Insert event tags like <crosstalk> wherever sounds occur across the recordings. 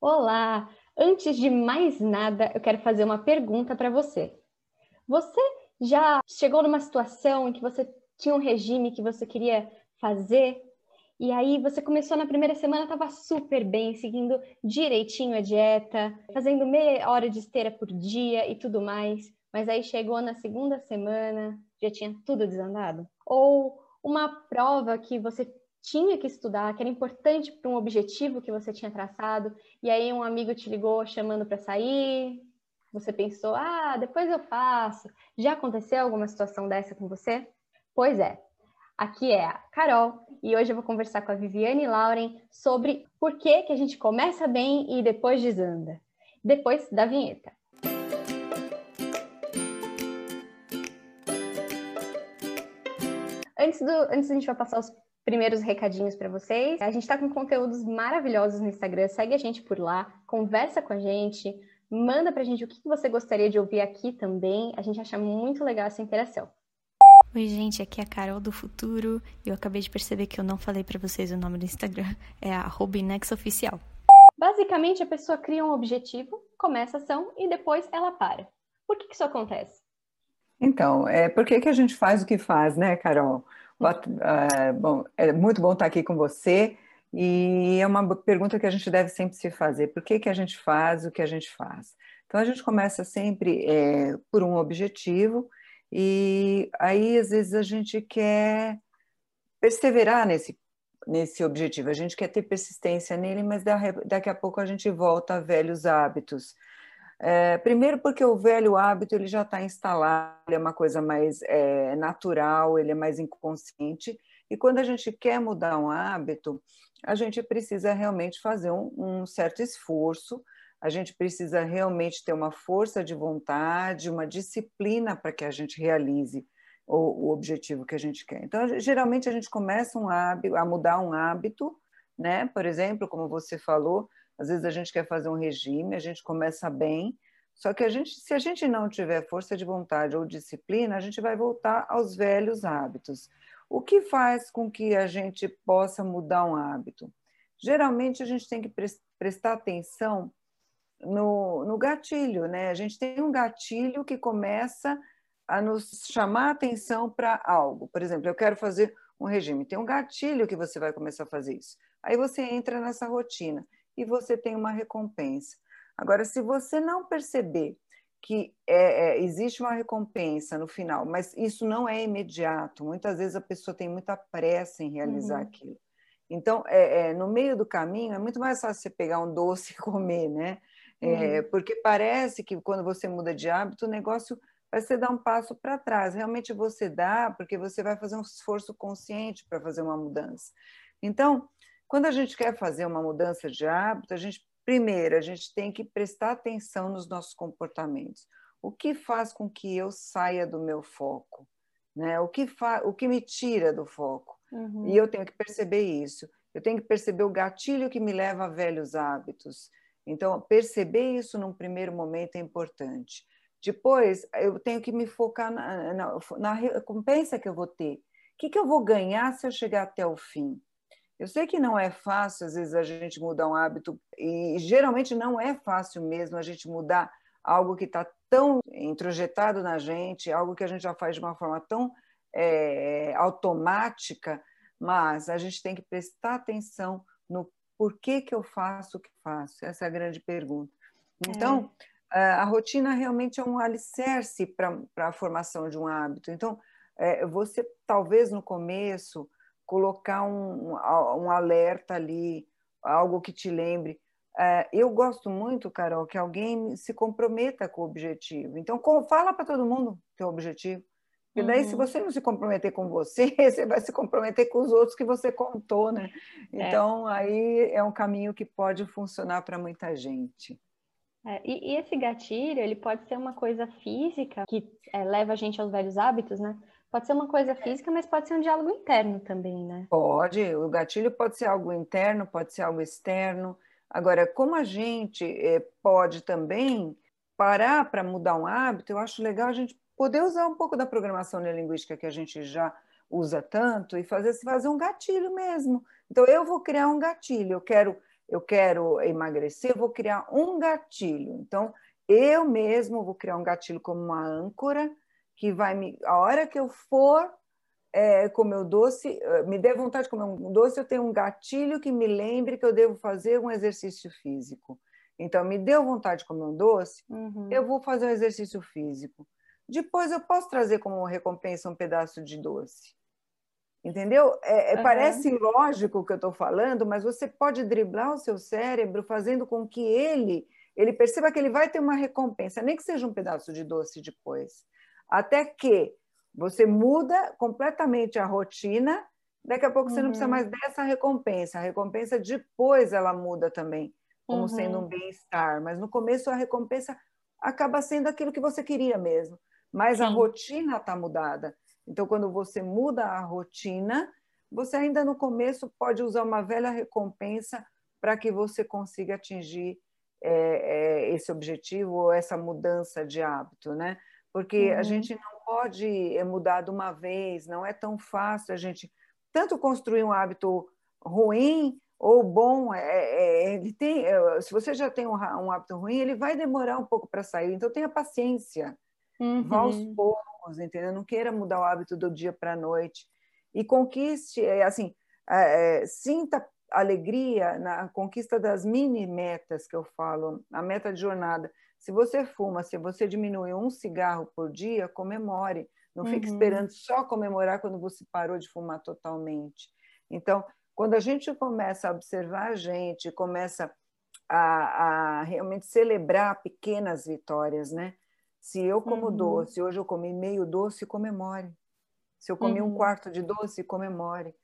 Olá! Antes de mais nada, eu quero fazer uma pergunta para você. Você já chegou numa situação em que você tinha um regime que você queria fazer e aí você começou na primeira semana, estava super bem, seguindo direitinho a dieta, fazendo meia hora de esteira por dia e tudo mais. Mas aí chegou na segunda semana, já tinha tudo desandado? Ou uma prova que você tinha que estudar, que era importante para um objetivo que você tinha traçado, e aí um amigo te ligou chamando para sair, você pensou, ah, depois eu faço. Já aconteceu alguma situação dessa com você? Pois é, Aqui é a Carol e hoje eu vou conversar com a Viviane Lauren sobre por que, que a gente começa bem e depois desanda. Depois da vinheta. Antes, do, antes a gente vai passar os primeiros recadinhos para vocês. A gente está com conteúdos maravilhosos no Instagram. Segue a gente por lá, conversa com a gente, manda para a gente o que você gostaria de ouvir aqui também. A gente acha muito legal essa interação. Oi, gente, aqui é a Carol do Futuro e eu acabei de perceber que eu não falei para vocês o nome do Instagram. <laughs> É @inexoficial. Basicamente, a pessoa cria um objetivo, começa a ação e depois ela para. Por que, que isso acontece? Então, é, por que, que a gente faz o que faz, né, Carol? Uh, bom, é muito bom estar aqui com você e é uma pergunta que a gente deve sempre se fazer. Por que, que a gente faz o que a gente faz? Então, a gente começa sempre é, por um objetivo e aí, às vezes, a gente quer perseverar nesse, nesse objetivo, a gente quer ter persistência nele, mas daqui a pouco a gente volta a velhos hábitos. É, primeiro porque o velho hábito ele já está instalado, ele é uma coisa mais é, natural, ele é mais inconsciente, e quando a gente quer mudar um hábito, a gente precisa realmente fazer um, um certo esforço, a gente precisa realmente ter uma força de vontade, uma disciplina para que a gente realize o, o, objetivo que a gente quer. Então, geralmente a gente começa um hábito, a mudar um hábito, né? Por exemplo, como você falou, às vezes a gente quer fazer um regime, a gente começa bem, só que a gente, se a gente não tiver força de vontade ou disciplina, a gente vai voltar aos velhos hábitos. O que faz com que a gente possa mudar um hábito? Geralmente a gente tem que prestar atenção no, no gatilho, né? A gente tem um gatilho que começa a nos chamar a atenção para algo. Por exemplo, eu quero fazer um regime. Tem um gatilho que você vai começar a fazer isso. Aí você entra nessa rotina e você tem uma recompensa. Agora, se você não perceber que é, é, existe uma recompensa no final, mas isso não é imediato, muitas vezes a pessoa tem muita pressa em realizar uhum. aquilo. Então, é, é, no meio do caminho, é muito mais fácil você pegar um doce <laughs> e comer, né? É, uhum. Porque parece que quando você muda de hábito, o negócio vai ser dar um passo para trás. Realmente você dá, porque você vai fazer um esforço consciente para fazer uma mudança. Então, quando a gente quer fazer uma mudança de hábito, a gente primeiro a gente tem que prestar atenção nos nossos comportamentos. O que faz com que eu saia do meu foco? Né? O, que fa... o que me tira do foco? Uhum. E eu tenho que perceber isso. Eu tenho que perceber o gatilho que me leva a velhos hábitos. Então, perceber isso num primeiro momento é importante. Depois, eu tenho que me focar na, na, na recompensa que eu vou ter. O que, que eu vou ganhar se eu chegar até o fim? Eu sei que não é fácil, às vezes, a gente mudar um hábito, e geralmente não é fácil mesmo a gente mudar algo que está tão introjetado na gente, algo que a gente já faz de uma forma tão é, automática, mas a gente tem que prestar atenção no por que, eu faço o que faço? Essa é a grande pergunta. Então, é. a rotina realmente é um alicerce para a formação de um hábito. Então, é, você talvez no começo colocar um, um alerta ali, algo que te lembre. É, eu gosto muito, Carol, que alguém se comprometa com o objetivo. Então, fala para todo mundo teu objetivo. Porque daí, uhum. se você não se comprometer com você, <laughs> você vai se comprometer com os outros que você contou, né? É. Então, é. aí é um caminho que pode funcionar para muita gente. É, e, e, esse gatilho, ele pode ser uma coisa física, que é, leva a gente aos velhos hábitos, né? Pode ser uma coisa física, mas pode ser um diálogo interno também, né? Pode, o gatilho pode ser algo interno, pode ser algo externo. Agora, como a gente é, pode também parar para mudar um hábito, eu acho legal a gente poder usar um pouco da programação neurolinguística que a gente já usa tanto e fazer, fazer um gatilho mesmo. Então, eu vou criar um gatilho, eu quero eu quero emagrecer, eu vou criar um gatilho. Então, eu mesmo vou criar um gatilho como uma âncora que vai me. A hora que eu for é, comer o doce, eh, me der vontade de comer um doce, eu tenho um gatilho que me lembre que eu devo fazer um exercício físico. Então, me deu vontade de comer um doce, uhum. eu vou fazer um exercício físico. Depois, eu posso trazer como recompensa um pedaço de doce. Entendeu? É, uhum. Parece lógico o que eu estou falando, mas você pode driblar o seu cérebro fazendo com que ele, ele perceba que ele vai ter uma recompensa, nem que seja um pedaço de doce depois. Até que você muda completamente a rotina, daqui a pouco você não precisa uhum. mais dessa recompensa. A recompensa depois ela muda também como uhum. sendo um bem-estar, mas no começo a recompensa acaba sendo aquilo que você queria mesmo, mas Sim. a rotina está mudada. Então, quando você muda a rotina, você ainda no começo pode usar uma velha recompensa para que você consiga atingir é, é, esse objetivo ou essa mudança de hábito, né? Porque uhum. a gente não pode é, mudar de uma vez, não é tão fácil a gente tanto construir um hábito ruim ou bom, é, é, ele tem, é, se você já tem um, um, hábito ruim, ele vai demorar um pouco para sair. Então tenha paciência, uhum. vá aos uhum. poucos, entendeu? Não queira mudar o hábito do dia para a noite e conquiste, é, assim, é, sinta alegria na conquista das mini metas que eu falo, a meta de jornada. Se você fuma, se você diminui um cigarro por dia, comemore. Não uhum. fique esperando só comemorar quando você parou de fumar totalmente. Então, quando a gente começa a observar a gente, começa a, a realmente celebrar pequenas vitórias, né? Se eu como uhum. doce, hoje eu comi meio doce, comemore. Se eu comi uhum. um quarto de doce, comemore.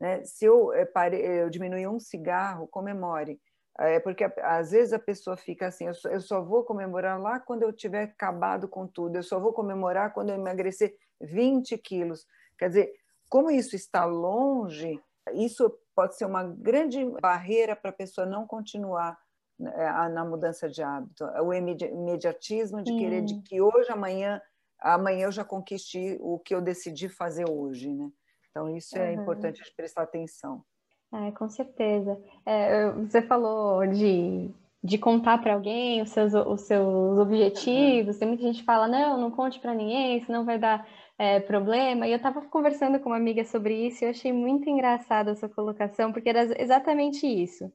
Né? Se eu, eu, eu diminui um cigarro, comemore. É porque às vezes a pessoa fica assim, eu só, eu só, vou comemorar lá quando eu tiver acabado com tudo, eu só vou comemorar quando eu emagrecer 20 quilos. Quer dizer, como isso está longe, isso pode ser uma grande barreira para a pessoa não continuar né, na mudança de hábito. O imediatismo de querer de que hoje, amanhã, amanhã eu já conquistei o que eu decidi fazer hoje, né? Então isso é uhum. importante de prestar atenção. É, com certeza. É, você falou de, de contar para alguém os seus, os seus objetivos. Tem muita gente que fala, não, não conte para ninguém, senão vai dar é, problema. E eu estava conversando com uma amiga sobre isso e eu achei muito engraçada essa colocação, porque era exatamente isso.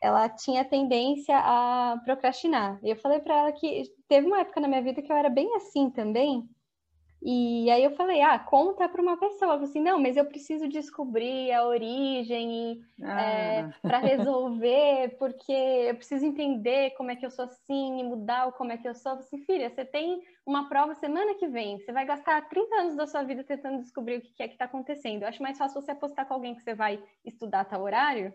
Ela tinha tendência a procrastinar. E eu falei para ela que teve uma época na minha vida que eu era bem assim também, e aí eu falei, ah, conta para uma pessoa. Eu falei assim, não, mas eu preciso descobrir a origem ah. é, para <laughs> resolver, porque eu preciso entender como é que eu sou assim e mudar como é que eu sou. Eu assim, filha, você tem uma prova semana que vem, você vai gastar 30 anos da sua vida tentando descobrir o que é que está acontecendo. Eu acho mais fácil você apostar com alguém que você vai estudar tal horário.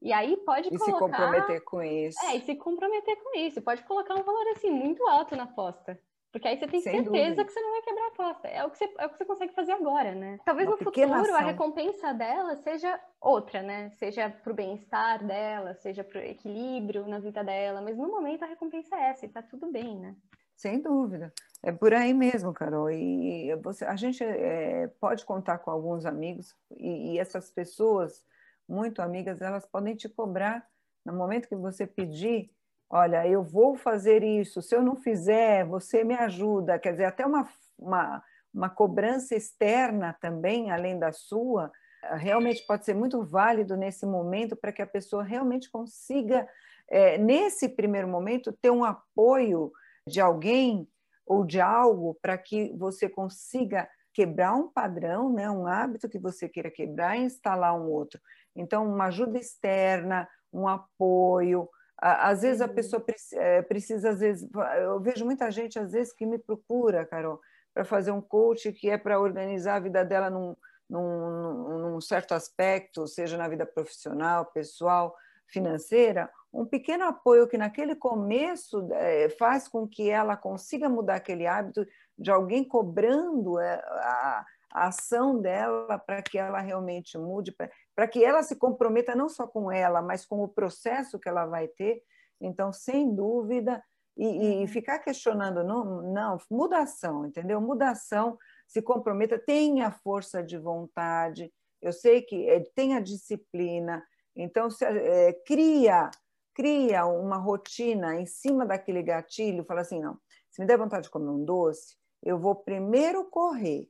E aí pode e colocar... se comprometer com isso. É, e se comprometer com isso. Pode colocar um valor assim muito alto na aposta. Porque aí você tem Sem certeza dúvida. que você não vai quebrar a aposta. É o, que você, é o que você consegue fazer agora, né? Talvez Uma no futuro ação. a recompensa dela seja outra, né? Seja pro bem-estar dela, seja pro equilíbrio na vida dela. Mas no momento a recompensa é essa e tá tudo bem, né? Sem dúvida. É por aí mesmo, Carol. E você, a gente é, pode contar com alguns amigos e, e essas pessoas, muito amigas, elas podem te cobrar no momento que você pedir olha, eu vou fazer isso, se eu não fizer, você me ajuda. Quer dizer, até uma, uma, uma cobrança externa também, além da sua, realmente pode ser muito válido nesse momento para que a pessoa realmente consiga, é, nesse primeiro momento, ter um apoio de alguém ou de algo para que você consiga quebrar um padrão, né, um hábito que você queira quebrar e instalar um outro. Então, uma ajuda externa, um apoio, às vezes a uhum. pessoa eh, precisa, às vezes, eu vejo muita gente, às vezes, que me procura, Carol, para fazer um coach que é para organizar a vida dela num, num, num, certo aspecto, seja na vida profissional, pessoal, financeira, um pequeno apoio que naquele começo é, faz com que ela consiga mudar aquele hábito de alguém cobrando é, a, a ação dela para que ela realmente mude, para que ela se comprometa não só com ela, mas com o processo que ela vai ter. Então, sem dúvida, e, e uhum. ficar questionando, não, não, mudação, entendeu? Mudação, se comprometa, tenha força de vontade, eu sei que é, tenha disciplina, Então, se, é, cria, cria uma rotina em cima daquele gatilho, fala assim, não, se me der vontade de comer um doce, eu vou primeiro correr,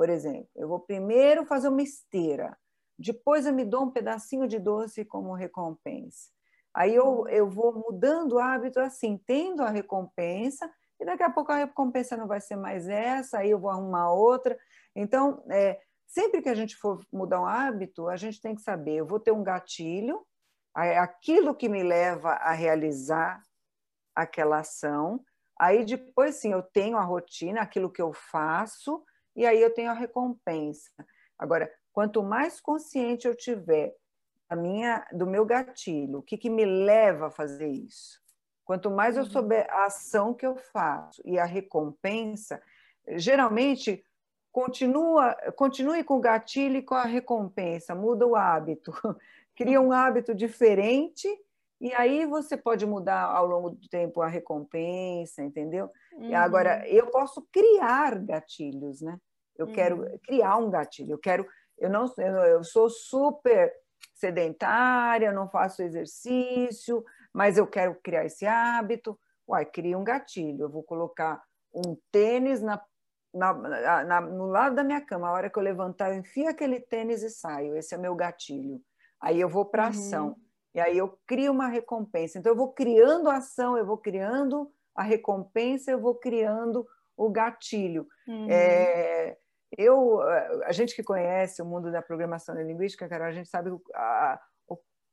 por exemplo, eu vou primeiro fazer uma esteira, depois eu me dou um pedacinho de doce como recompensa. Aí eu, eu vou mudando o hábito assim, tendo a recompensa, e daqui a pouco a recompensa não vai ser mais essa, aí eu vou arrumar outra. Então, é, sempre que a gente for mudar um hábito, a gente tem que saber, eu vou ter um gatilho, aquilo que me leva a realizar aquela ação, aí depois sim eu tenho a rotina, aquilo que eu faço, e aí eu tenho a recompensa. Agora, quanto mais consciente eu tiver a minha, do meu gatilho, o que, que me leva a fazer isso? Quanto mais eu uhum. souber a ação que eu faço e a recompensa, geralmente continua, continue com o gatilho e com a recompensa, muda o hábito, <laughs> cria um hábito diferente e aí você pode mudar ao longo do tempo a recompensa, entendeu? Uhum. Agora, eu posso criar gatilhos, né? Eu uhum. quero criar um gatilho, eu quero, eu não, eu sou super sedentária, não faço exercício, mas eu quero criar esse hábito. Uai, cria um gatilho. Eu vou colocar um tênis na, na, na, no lado da minha cama. A hora que eu levantar, eu enfio aquele tênis e saio. Esse é meu gatilho. Aí eu vou para uhum. ação. E aí eu crio uma recompensa. Então eu vou criando a ação, eu vou criando a recompensa, eu vou criando o gatilho. Uhum. É, eu, a gente que conhece o mundo da programação linguística, Carol, a gente sabe a,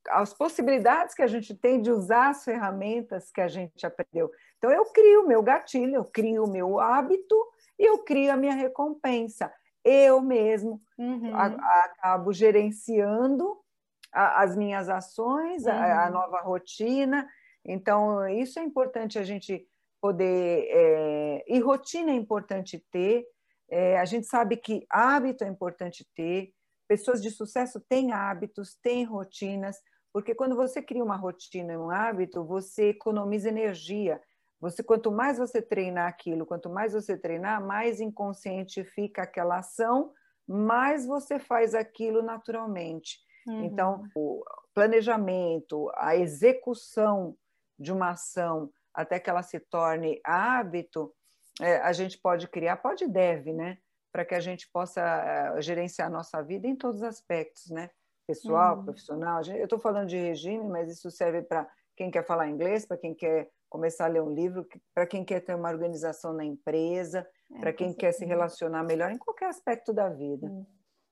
as possibilidades que a gente tem de usar as ferramentas que a gente aprendeu. Então, eu crio o meu gatilho, eu crio o meu hábito e eu crio a minha recompensa. Eu mesmo uhum. a, a, acabo gerenciando a, as minhas ações, uhum. a, nova rotina. Então, isso é importante a gente poder. É, e rotina é importante ter. É, a gente sabe que hábito é importante ter. Pessoas de sucesso têm hábitos, têm rotinas, porque quando você cria uma rotina e um hábito, você economiza energia. Você, quanto mais você treinar aquilo, quanto mais você treinar, mais inconsciente fica aquela ação, mais você faz aquilo naturalmente. Uhum. Então, o planejamento, a execução de uma ação até que ela se torne hábito, a gente pode criar, pode e deve, né? Para que a gente possa é, gerenciar a nossa vida em todos os aspectos, né? Pessoal, uhum. profissional. Eu estou falando de regime, mas isso serve para quem quer falar inglês, para quem quer começar a ler um livro, para quem quer ter uma organização na empresa, é, para quem quer se relacionar melhor em qualquer aspecto da vida. Uhum.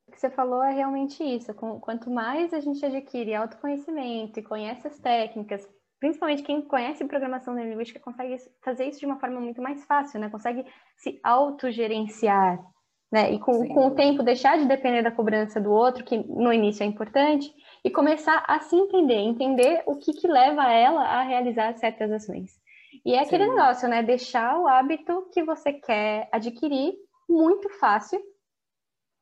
O que você falou é realmente isso. Quanto mais a gente adquire autoconhecimento e conhece as técnicas, principalmente quem conhece programação linguística consegue fazer isso de uma forma muito mais fácil, né? Consegue se autogerenciar, né? E com, com, o tempo deixar de depender da cobrança do outro, que no início é importante, e começar a se entender, entender o que, que leva ela a realizar certas ações. E é aquele Sim. negócio, né? Deixar o hábito que você quer adquirir muito fácil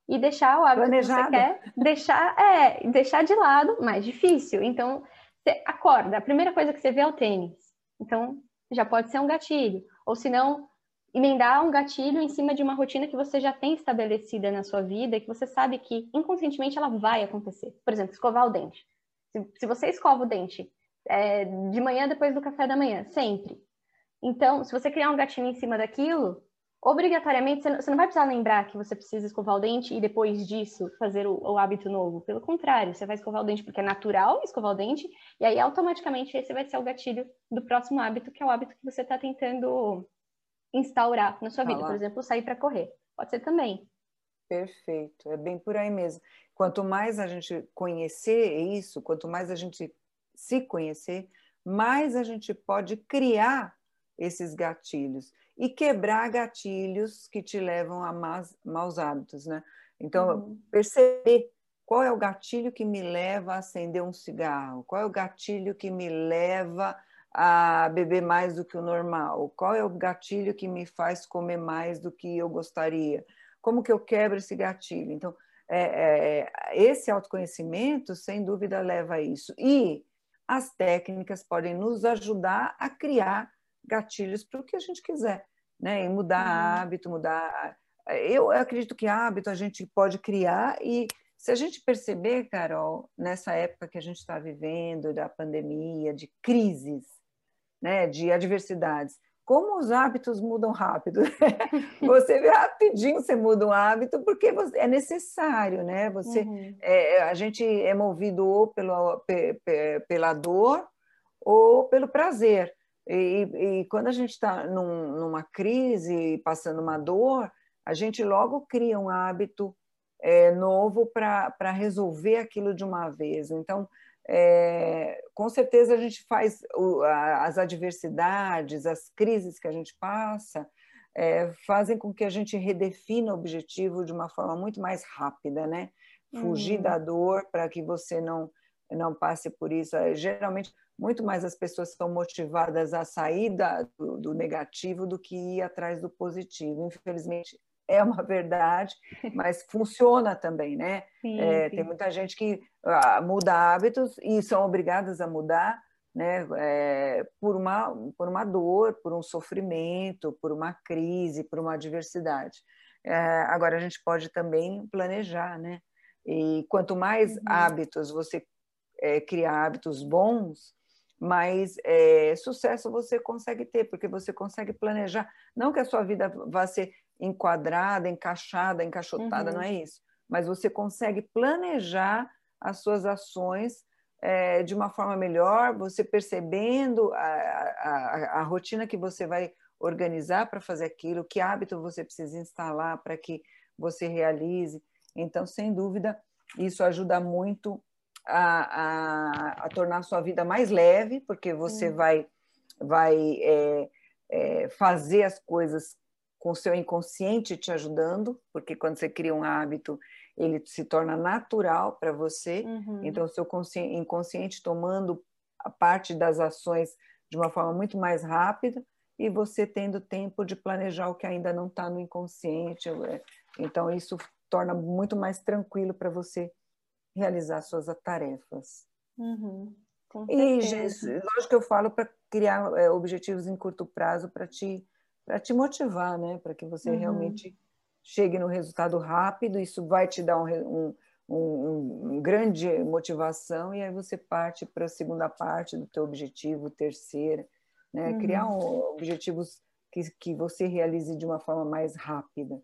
e deixar o hábito Planejado. que você quer deixar, é, deixar de lado mais difícil. Então, você acorda, a primeira coisa que você vê é o tênis. Então, já pode ser um gatilho. Ou se não, emendar um gatilho em cima de uma rotina que você já tem estabelecida na sua vida, que você sabe que inconscientemente ela vai acontecer. Por exemplo, escovar o dente. Se, se você escova o dente é, de manhã depois do café da manhã, sempre. Então, se você criar um gatilho em cima daquilo, obrigatoriamente, você não vai precisar lembrar que você precisa escovar o dente e depois disso fazer o, o, hábito novo. Pelo contrário, você vai escovar o dente porque é natural escovar o dente, e aí automaticamente esse vai ser o gatilho do próximo hábito, que é o hábito que você está tentando instaurar na sua vida. Por exemplo, sair para correr. Pode ser também. Perfeito, é bem por aí mesmo. Quanto mais a gente conhecer isso, quanto mais a gente se conhecer, mais a gente pode criar esses gatilhos e quebrar gatilhos que te levam a más, maus hábitos, né? Então, uhum. perceber qual é o gatilho que me leva a acender um cigarro, qual é o gatilho que me leva a beber mais do que o normal, qual é o gatilho que me faz comer mais do que eu gostaria, como que eu quebro esse gatilho. Então, é, é, esse autoconhecimento, sem dúvida, leva a isso. E as técnicas podem nos ajudar a criar gatilhos para o que a gente quiser, né? E mudar uhum. hábito, mudar. Eu acredito que hábito a gente pode criar e se a gente perceber, Carol, nessa época que a gente está vivendo, da pandemia, de crises, né, de adversidades, como os hábitos mudam rápido. <laughs> você vê rapidinho você muda um hábito porque você, é necessário, né? Você, uhum. é, a gente é movido ou pelo, pe, pe, pela dor ou pelo prazer. E, e quando a gente está num, numa crise, passando uma dor, a gente logo cria um hábito é, novo para resolver aquilo de uma vez. Então, é, com certeza a gente faz o, a, as adversidades, as crises que a gente passa, é, fazem com que a gente redefina o objetivo de uma forma muito mais rápida, né? Fugir uhum. da dor para que você não não passe por isso. É, geralmente, muito mais as pessoas são motivadas a sair da, do, do negativo do que ir atrás do positivo. Infelizmente, é uma verdade, <laughs> mas funciona também, né? Sim, é, sim. Tem muita gente que ah, muda hábitos e são obrigadas a mudar, né? É, por uma por uma dor, por um sofrimento, por uma crise, por uma adversidade. É, agora a gente pode também planejar, né? E quanto mais uhum. hábitos você é, criar hábitos bons, mais é, sucesso você consegue ter, porque você consegue planejar. Não que a sua vida vá ser enquadrada, encaixada, encaixotada, uhum. não é isso. Mas você consegue planejar as suas ações é, de uma forma melhor, você percebendo a, a, a rotina que você vai organizar para fazer aquilo, que hábito você precisa instalar para que você realize. Então, sem dúvida, isso ajuda muito a, a, a tornar a sua vida mais leve, porque você uhum. vai, vai é, é, fazer as coisas com o seu inconsciente te ajudando, porque quando você cria um hábito, ele se torna natural para você. Uhum. Então, o seu inconsciente tomando a parte das ações de uma forma muito mais rápida e você tendo tempo de planejar o que ainda não está no inconsciente. É, então, isso torna muito mais tranquilo para você realizar suas tarefas. Uhum. E, lógico que eu falo para criar é, objetivos em curto prazo para te para te motivar, né? Para que você uhum. realmente chegue no resultado rápido, isso vai te dar um, um, um, um grande motivação e aí você parte para a segunda parte do teu objetivo, terceira, né? Uhum. Criar objetivos que, que você realize de uma forma mais rápida.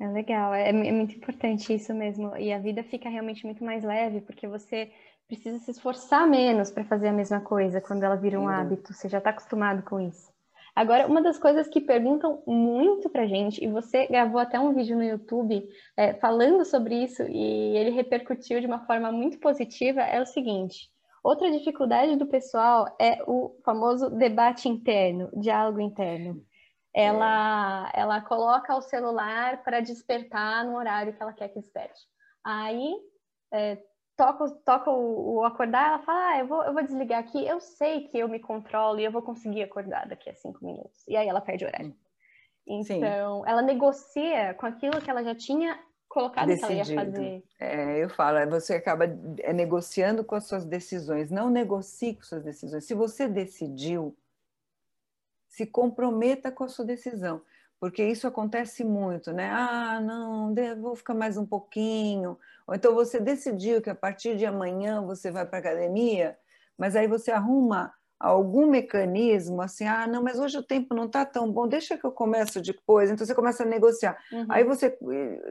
É legal, é, é muito importante isso mesmo. E a vida fica realmente muito mais leve, porque você precisa se esforçar menos para fazer a mesma coisa quando ela vira um Sim. hábito, você já está acostumado com isso. Agora, uma das coisas que perguntam muito pra gente, e você gravou até um vídeo no YouTube é, falando sobre isso, e ele repercutiu de uma forma muito positiva, é o seguinte. Outra dificuldade do pessoal é o famoso debate interno, diálogo interno. Ela, é. ela coloca o celular para despertar no horário que ela quer que desperte. Aí é, toca, toca o, o, acordar, ela fala, ah, eu vou, eu vou desligar aqui, eu sei que eu me controlo e eu vou conseguir acordar daqui a cinco minutos. E aí ela perde o horário. Então, Sim. ela negocia com aquilo que ela já tinha colocado Decidido. que ela ia fazer. É, eu falo, é, você acaba é, negociando com as suas decisões. Não negocie com suas decisões. Se você decidiu, se comprometa com a sua decisão porque isso acontece muito, né? Ah, não, vou ficar mais um pouquinho. Ou então você decidiu que a partir de amanhã você vai para a academia, mas aí você arruma algum mecanismo assim, ah, não, mas hoje o tempo não está tão bom, deixa que eu começo depois. Então você começa a negociar. Uhum. Aí você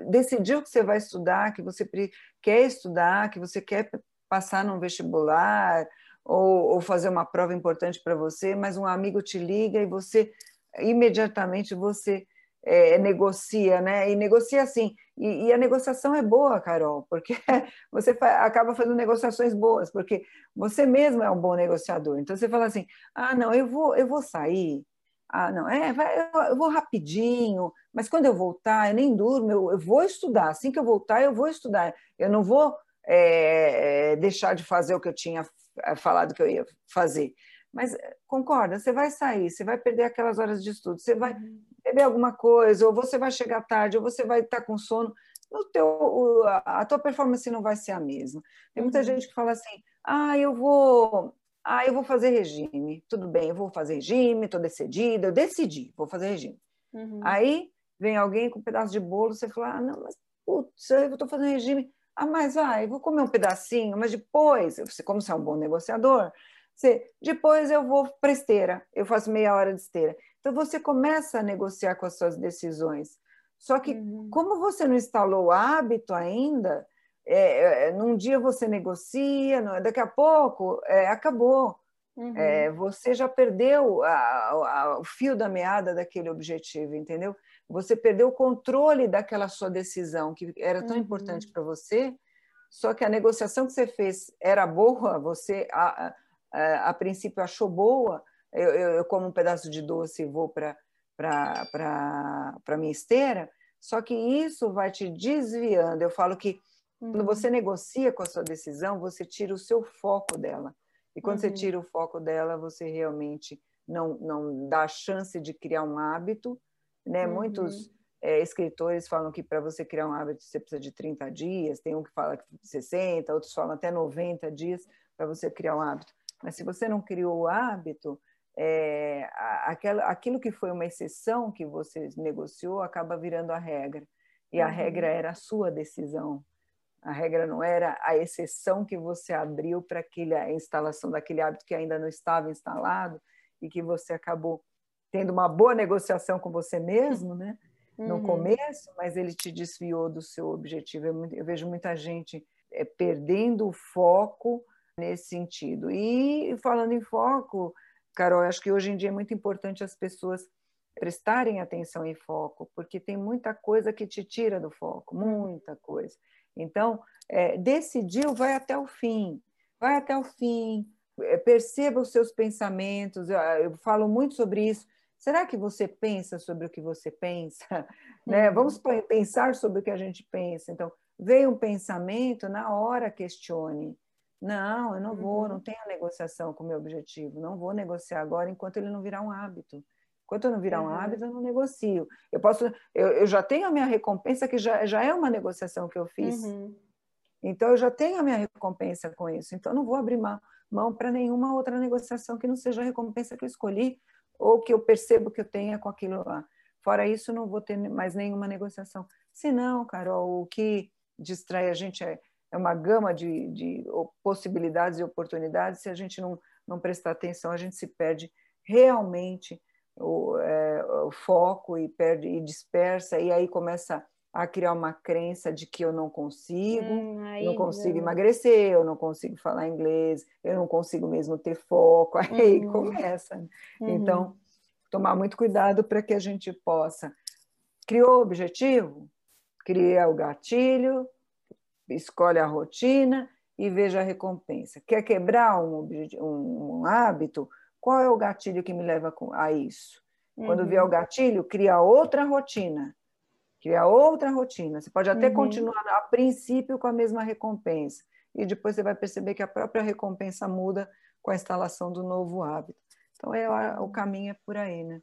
decidiu que você vai estudar, que você quer estudar, que você quer passar num vestibular ou, ou fazer uma prova importante para você, mas um amigo te liga e você imediatamente você é, negocia, né? E negocia assim. E, e, a negociação é boa, Carol, porque <laughs> você acaba fazendo negociações boas, porque você mesmo é um bom negociador. Então você fala assim: ah, não, eu vou, eu vou sair. Ah, não, é, vai, eu vou rapidinho, mas quando eu voltar, eu nem durmo, eu, eu vou estudar. Assim que eu voltar, eu vou estudar. Eu não vou é, deixar de fazer o que eu tinha falado que eu ia fazer. Mas eh, concorda, você vai sair, você vai perder aquelas horas de estudo, você vai uhum. beber alguma coisa, ou você vai chegar tarde, ou você vai estar com sono, no teu, a tua performance não vai ser a mesma. Tem muita uhum. gente que fala assim: ah, eu vou, ah, eu vou fazer regime. Tudo bem, eu vou fazer regime, estou decidida, eu decidi, vou fazer regime. Uhum. Aí vem alguém com um pedaço de bolo, você fala: ah, não, mas putz, eu estou fazendo regime. Ah, mas vai, vou comer um pedacinho, mas depois, você, como você é um bom negociador, você, depois eu vou para esteira, eu faço meia hora de esteira. Então você começa a negociar com as suas decisões. Só que, uhum. como você não instalou o hábito ainda, é, é, num dia você negocia, daqui a pouco é, acabou. Uhum. É, você já perdeu a, a, o fio da meada daquele objetivo, entendeu? Você perdeu o controle daquela sua decisão que era tão uhum. importante para você, só que a negociação que você fez era boa, você a, a, a princípio achou boa. Eu, eu, eu, como um pedaço de doce e vou para a minha esteira, só que isso vai te desviando. Eu falo que uhum. quando você negocia com a sua decisão, você tira o seu foco dela. E quando uhum. você tira o foco dela, você realmente não, não dá a chance de criar um hábito. Né? Uhum. Muitos é, escritores falam que para você criar um hábito você precisa de 30 dias, tem um que fala que 60, outros falam até 90 dias para você criar um hábito. Mas se você não criou o hábito, é, aquela, aquilo que foi uma exceção que você negociou acaba virando a regra. E a uhum. regra era a sua decisão. A regra não era a exceção que você abriu para a instalação daquele hábito que ainda não estava instalado e que você acabou tendo uma boa negociação com você mesmo, né? No uhum. começo, mas ele te desviou do seu objetivo. Eu, eu vejo muita gente é, perdendo o foco nesse sentido. E falando em foco, Carol, acho que hoje em dia é muito importante as pessoas prestarem atenção em foco, porque tem muita coisa que te tira do foco, muita coisa. Então, é, decidiu, vai até o fim, vai até o fim, é, perceba os seus pensamentos. Eu, eu, falo muito sobre isso. Será que você pensa sobre o que você pensa? <laughs> Né? Uhum. Vamos pensar sobre o que a gente pensa. Então, veio um pensamento, na hora questione. Não, eu não vou, uhum. não tenho negociação com o meu objetivo, não vou negociar agora enquanto ele não virar um hábito. Enquanto eu não virar um hábito, eu não negocio. Eu posso, eu, eu, já tenho a minha recompensa, que já, já é uma negociação que eu fiz. Uhum. Então, eu já tenho a minha recompensa com isso. Então, eu não vou abrir mão, mão para nenhuma outra negociação que não seja a recompensa que eu escolhi ou que eu percebo que eu tenha com aquilo lá. Fora isso, não vou ter mais nenhuma negociação. Se não, Carol, o que distrai a gente é, é uma gama de, de possibilidades e oportunidades. Se a gente não, não prestar atenção, a gente se perde realmente o, é, o foco e perde e dispersa e aí começa a criar uma crença de que eu não consigo, hum, aí, não consigo não. emagrecer, eu não consigo falar inglês, eu não consigo mesmo ter foco, <laughs> aí uhum. começa. Uhum. Então, tomar muito cuidado para que a gente possa. Criou o objetivo? Cria o gatilho, escolhe a rotina e veja a recompensa. Quer quebrar um, um, um hábito? Qual é o gatilho que me leva a isso? Quando uhum. vier o gatilho, cria outra rotina. Cria outra rotina. Você pode até uhum. continuar a princípio com a mesma recompensa. E depois você vai perceber que a própria recompensa muda com a instalação do novo hábito. Então, é, o caminho é por aí, né?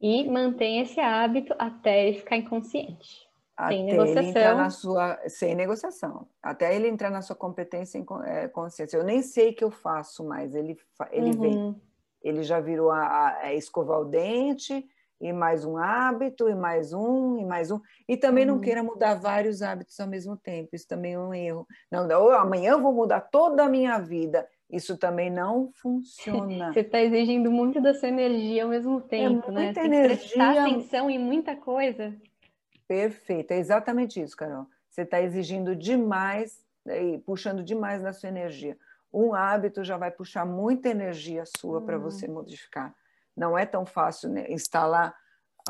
E mantém esse hábito até ele ficar inconsciente. Até sem negociação. Ele entrar na sua, sem negociação. Até ele entrar na sua competência em é, consciência. Eu nem sei o que eu faço mais. Ele, ele uhum. vem. Ele já virou a, a, a, escovar o dente, e mais um hábito, e mais um, e mais um. E também uhum. não queira mudar vários hábitos ao mesmo tempo. Isso também é um erro. Não, não amanhã eu vou mudar toda a minha vida. Isso também não funciona. <laughs> Você está exigindo muito da sua energia ao mesmo é tempo, é né? Tem energia... que prestar atenção em muita coisa. Perfeito, é exatamente isso, Carol. Você está exigindo demais né, e puxando demais da sua energia. Um hábito já vai puxar muita energia sua para hum. você modificar. Não é tão fácil né, instalar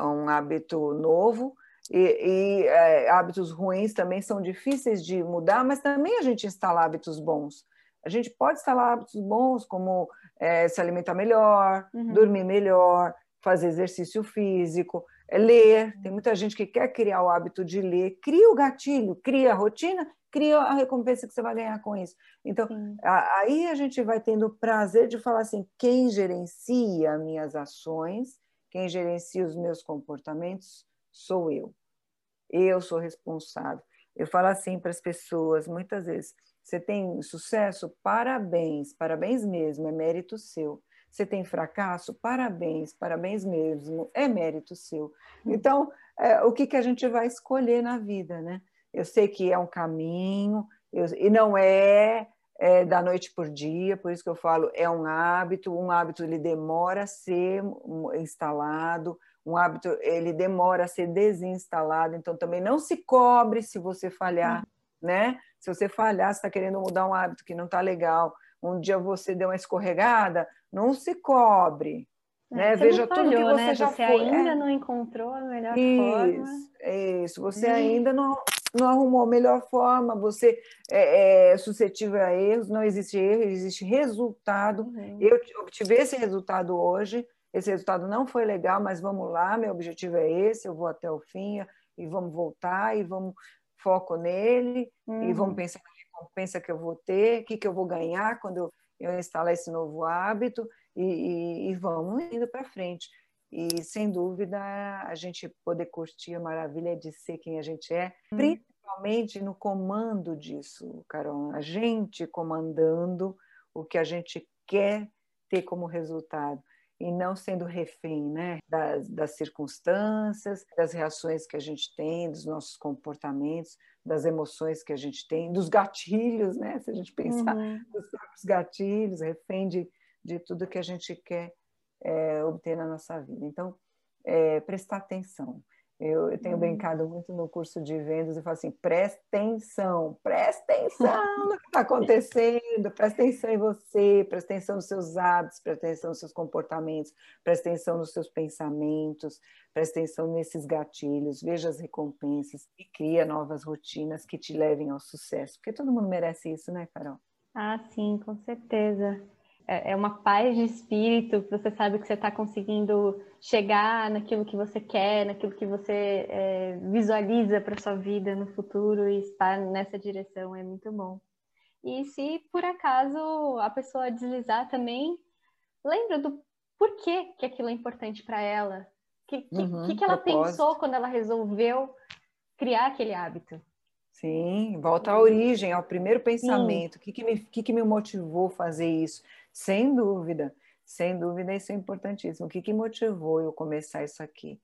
um hábito novo e, e é, hábitos ruins também são difíceis de mudar, mas também a gente instala hábitos bons. A gente pode instalar hábitos bons, como é, se alimentar melhor, uhum. dormir melhor, fazer exercício físico, é ler. Tem muita gente que quer criar o hábito de ler. Cria o gatilho, cria a rotina, cria a recompensa que você vai ganhar com isso. Então, a, aí a gente vai tendo o prazer de falar assim: quem gerencia minhas ações, quem gerencia os meus comportamentos, sou eu. Eu sou responsável. Eu falo assim para as pessoas muitas vezes: você tem sucesso? Parabéns, parabéns mesmo, é mérito seu. Você tem fracasso? Parabéns, parabéns mesmo, é mérito seu. Então, é, o que, que a gente vai escolher na vida, né? Eu sei que é um caminho, eu, e não é, é, da noite por dia, por isso que eu falo, é um hábito, um hábito ele demora a ser instalado, um hábito ele demora a ser desinstalado, então também não se cobre se você falhar, uhum. né? Se você falhar, você está querendo mudar um hábito que não está legal, um dia você deu uma escorregada, não se cobre, é, né? Veja falhou, tudo que você né? já você foi. ainda é. não encontrou a melhor isso, forma. Isso, você hum. ainda não, não arrumou a melhor forma, você é, é, suscetível a erros, não existe erro, existe resultado. Uhum. Eu obtive esse resultado hoje, esse resultado não foi legal, mas vamos lá, meu objetivo é esse, eu vou até o fim e vamos voltar e vamos foco nele uhum. e vamos pensar na recompensa que eu vou ter, o que, que eu vou ganhar quando eu, eu instalar esse novo hábito e, e, e vamos indo para frente. E, sem dúvida, a gente poder curtir a maravilha de ser quem a gente é, hum. principalmente no comando disso, Carol. A gente comandando o que a gente quer ter como resultado e não sendo refém né, das, das, circunstâncias, das reações que a gente tem, dos nossos comportamentos, das emoções que a gente tem, dos gatilhos, né? Se a gente pensar uhum. nos próprios gatilhos, refém de, de tudo que a gente quer é, obter na nossa vida. Então, é, prestar atenção. Eu, eu tenho uhum. brincado muito no curso de vendas e falo assim: presta atenção, presta atenção no que está acontecendo, presta atenção em você, presta atenção nos seus hábitos, presta atenção nos seus comportamentos, presta atenção nos seus pensamentos, presta atenção nesses gatilhos, veja as recompensas e cria novas rotinas que te levem ao sucesso, porque todo mundo merece isso, né, Carol? Ah, sim, com certeza. É, é uma paz de espírito, você sabe que você está conseguindo chegar naquilo que você quer, naquilo que você é, visualiza para sua vida no futuro e estar nessa direção é muito bom. E se por acaso a pessoa deslizar também, lembra do porquê que aquilo é importante para ela. O que, que, uhum, que, que ela propósito. pensou quando ela resolveu criar aquele hábito? Sim, volta à origem, ao primeiro pensamento. O que, que, me, que, que me motivou a fazer isso? Sem dúvida, sem dúvida, isso é importantíssimo. O que, que motivou eu começar isso aqui?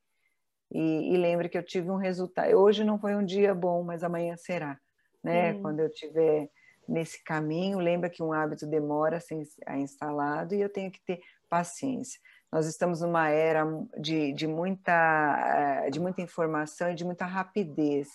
E, e lembre que eu tive um resultado. Hoje não foi um dia bom, mas amanhã será. Né? Quando eu tiver nesse caminho, lembra que um hábito demora a ser instalado e eu tenho que ter paciência. Nós estamos numa era de, de, muita, de muita informação e de muita rapidez.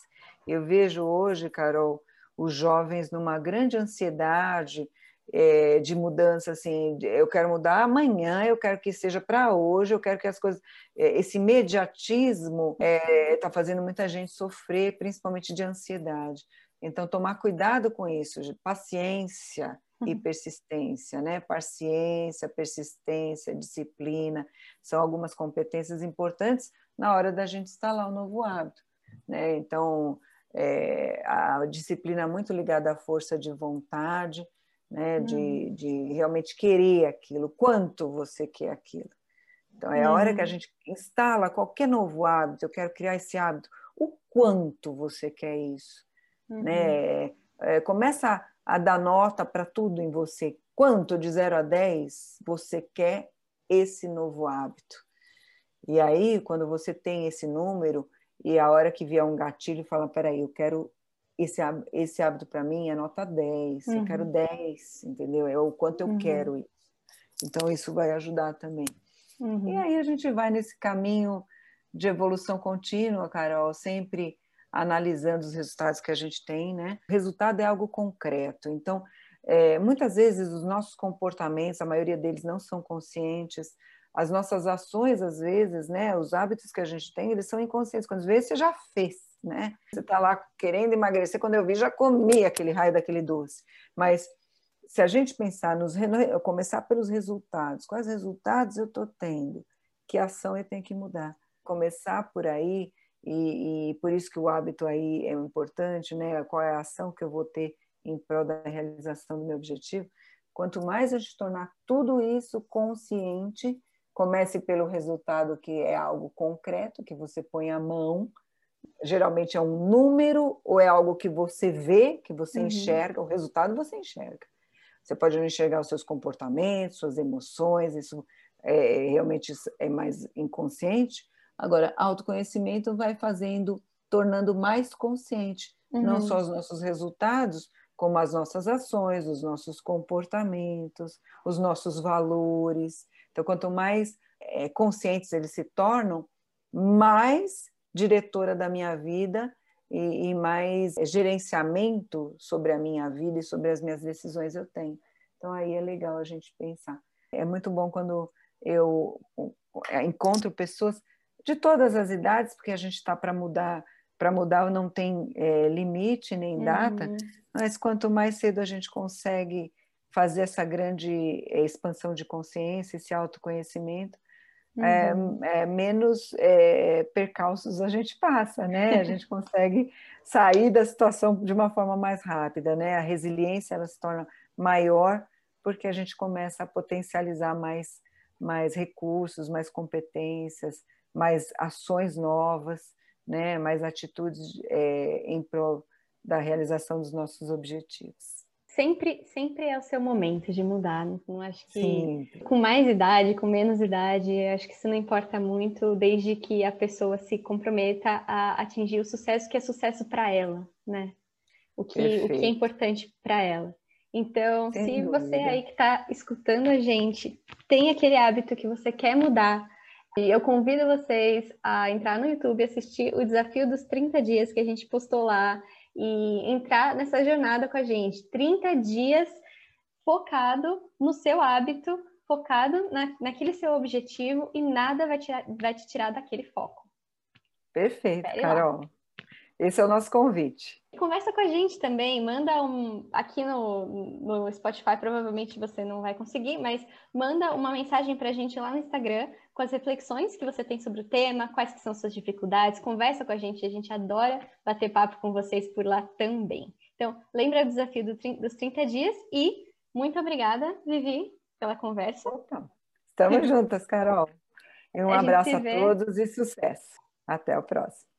Eu vejo hoje, Carol, os jovens numa grande ansiedade, é, de mudança, assim, eu quero mudar amanhã, eu quero que seja para hoje, eu quero que as coisas. É, esse imediatismo está é, tá fazendo muita gente sofrer, principalmente de ansiedade. Então, tomar cuidado com isso, paciência e uhum. persistência, né? Paciência, persistência, disciplina, são algumas competências importantes na hora da gente instalar um novo hábito, né? Então, é, a disciplina é muito ligada à força de vontade, né? De, hum. de realmente querer aquilo, quanto você quer aquilo. Então, é a hora que a hum. gente instala qualquer novo hábito, eu quero criar esse hábito, o quanto você quer isso. Né? Uhum. Né? É, começa a dar nota para tudo em você. Quanto de 0 a 10 você quer esse novo hábito? E aí, quando você tem esse número, e a hora que vier um gatilho, fala: peraí, eu quero esse, esse hábito para mim é nota 10, uhum. eu quero 10, entendeu? É o quanto eu uhum. quero isso. Então, isso vai ajudar também. Uhum. E aí a gente vai nesse caminho de evolução contínua, Carol, sempre analisando os resultados que a gente tem, né? O resultado é algo concreto. Então, é, muitas vezes os nossos comportamentos, a maioria deles não são conscientes, as nossas ações, às vezes, né? Os hábitos que a gente tem, eles são inconscientes. Quando vezes você já fez, né? Você está lá querendo emagrecer, quando eu vi, já comi aquele raio daquele doce. Mas se a gente pensar nos começar pelos resultados, quais resultados eu estou tendo? Que ação eu tenho que mudar? Começar por aí e, e, por isso que o hábito aí é importante, né? Qual é a ação que eu vou ter em prol da realização do meu objetivo? Quanto mais a gente tornar tudo isso consciente, comece pelo resultado que é algo concreto, que você põe a mão, geralmente é um número ou é algo que você vê, que você uhum. enxerga, o resultado você enxerga. Você pode não enxergar os seus comportamentos, suas emoções, isso é, realmente é mais inconsciente. Agora, autoconhecimento vai fazendo, tornando mais consciente uhum. não só os nossos resultados, como as nossas ações, os nossos comportamentos, os nossos valores. Então, quanto mais é, conscientes eles se tornam, mais diretora da minha vida e, e, mais gerenciamento sobre a minha vida e sobre as minhas decisões eu tenho. Então, aí é legal a gente pensar. É muito bom quando eu é, encontro pessoas de todas as idades, porque a gente está para mudar, para mudar não tem é, limite nem data, uhum. mas quanto mais cedo a gente consegue fazer essa grande é, expansão de consciência, esse autoconhecimento, uhum. é, é, menos é, percalços a gente passa, né? A <laughs> gente consegue sair da situação de uma forma mais rápida, né? A resiliência ela se torna maior porque a gente começa a potencializar mais, mais recursos, mais competências, mais ações novas, né? Mais atitudes é, em prol da realização dos nossos objetivos sempre, sempre é o seu momento de mudar. Não acho que Sim. com mais idade, com menos idade, acho que isso não importa muito, desde que a pessoa se comprometa a atingir o sucesso que é sucesso para ela, né? O que, o que é importante para ela. Então, Sem se dúvida. você aí que está escutando a gente tem aquele hábito que você quer mudar, eu convido vocês a entrar no YouTube e assistir o desafio dos 30 dias que a gente postou lá e entrar nessa jornada com a gente. 30 dias focado no seu hábito, focado na, naquele seu objetivo e nada vai, tirar, vai te tirar daquele foco. Perfeito, Carol. Lá. Esse é o nosso convite. Conversa com a gente também, manda um. Aqui no, no Spotify, provavelmente você não vai conseguir, mas manda uma mensagem para a gente lá no Instagram com as reflexões que você tem sobre o tema, quais que são suas dificuldades, conversa com a gente, a gente adora bater papo com vocês por lá também. Então, lembra do desafio do, dos 30 dias e muito obrigada, Vivi, pela conversa. Então, estamos <laughs> juntas, Carol. E um a abraço a todos e sucesso. Até o próximo.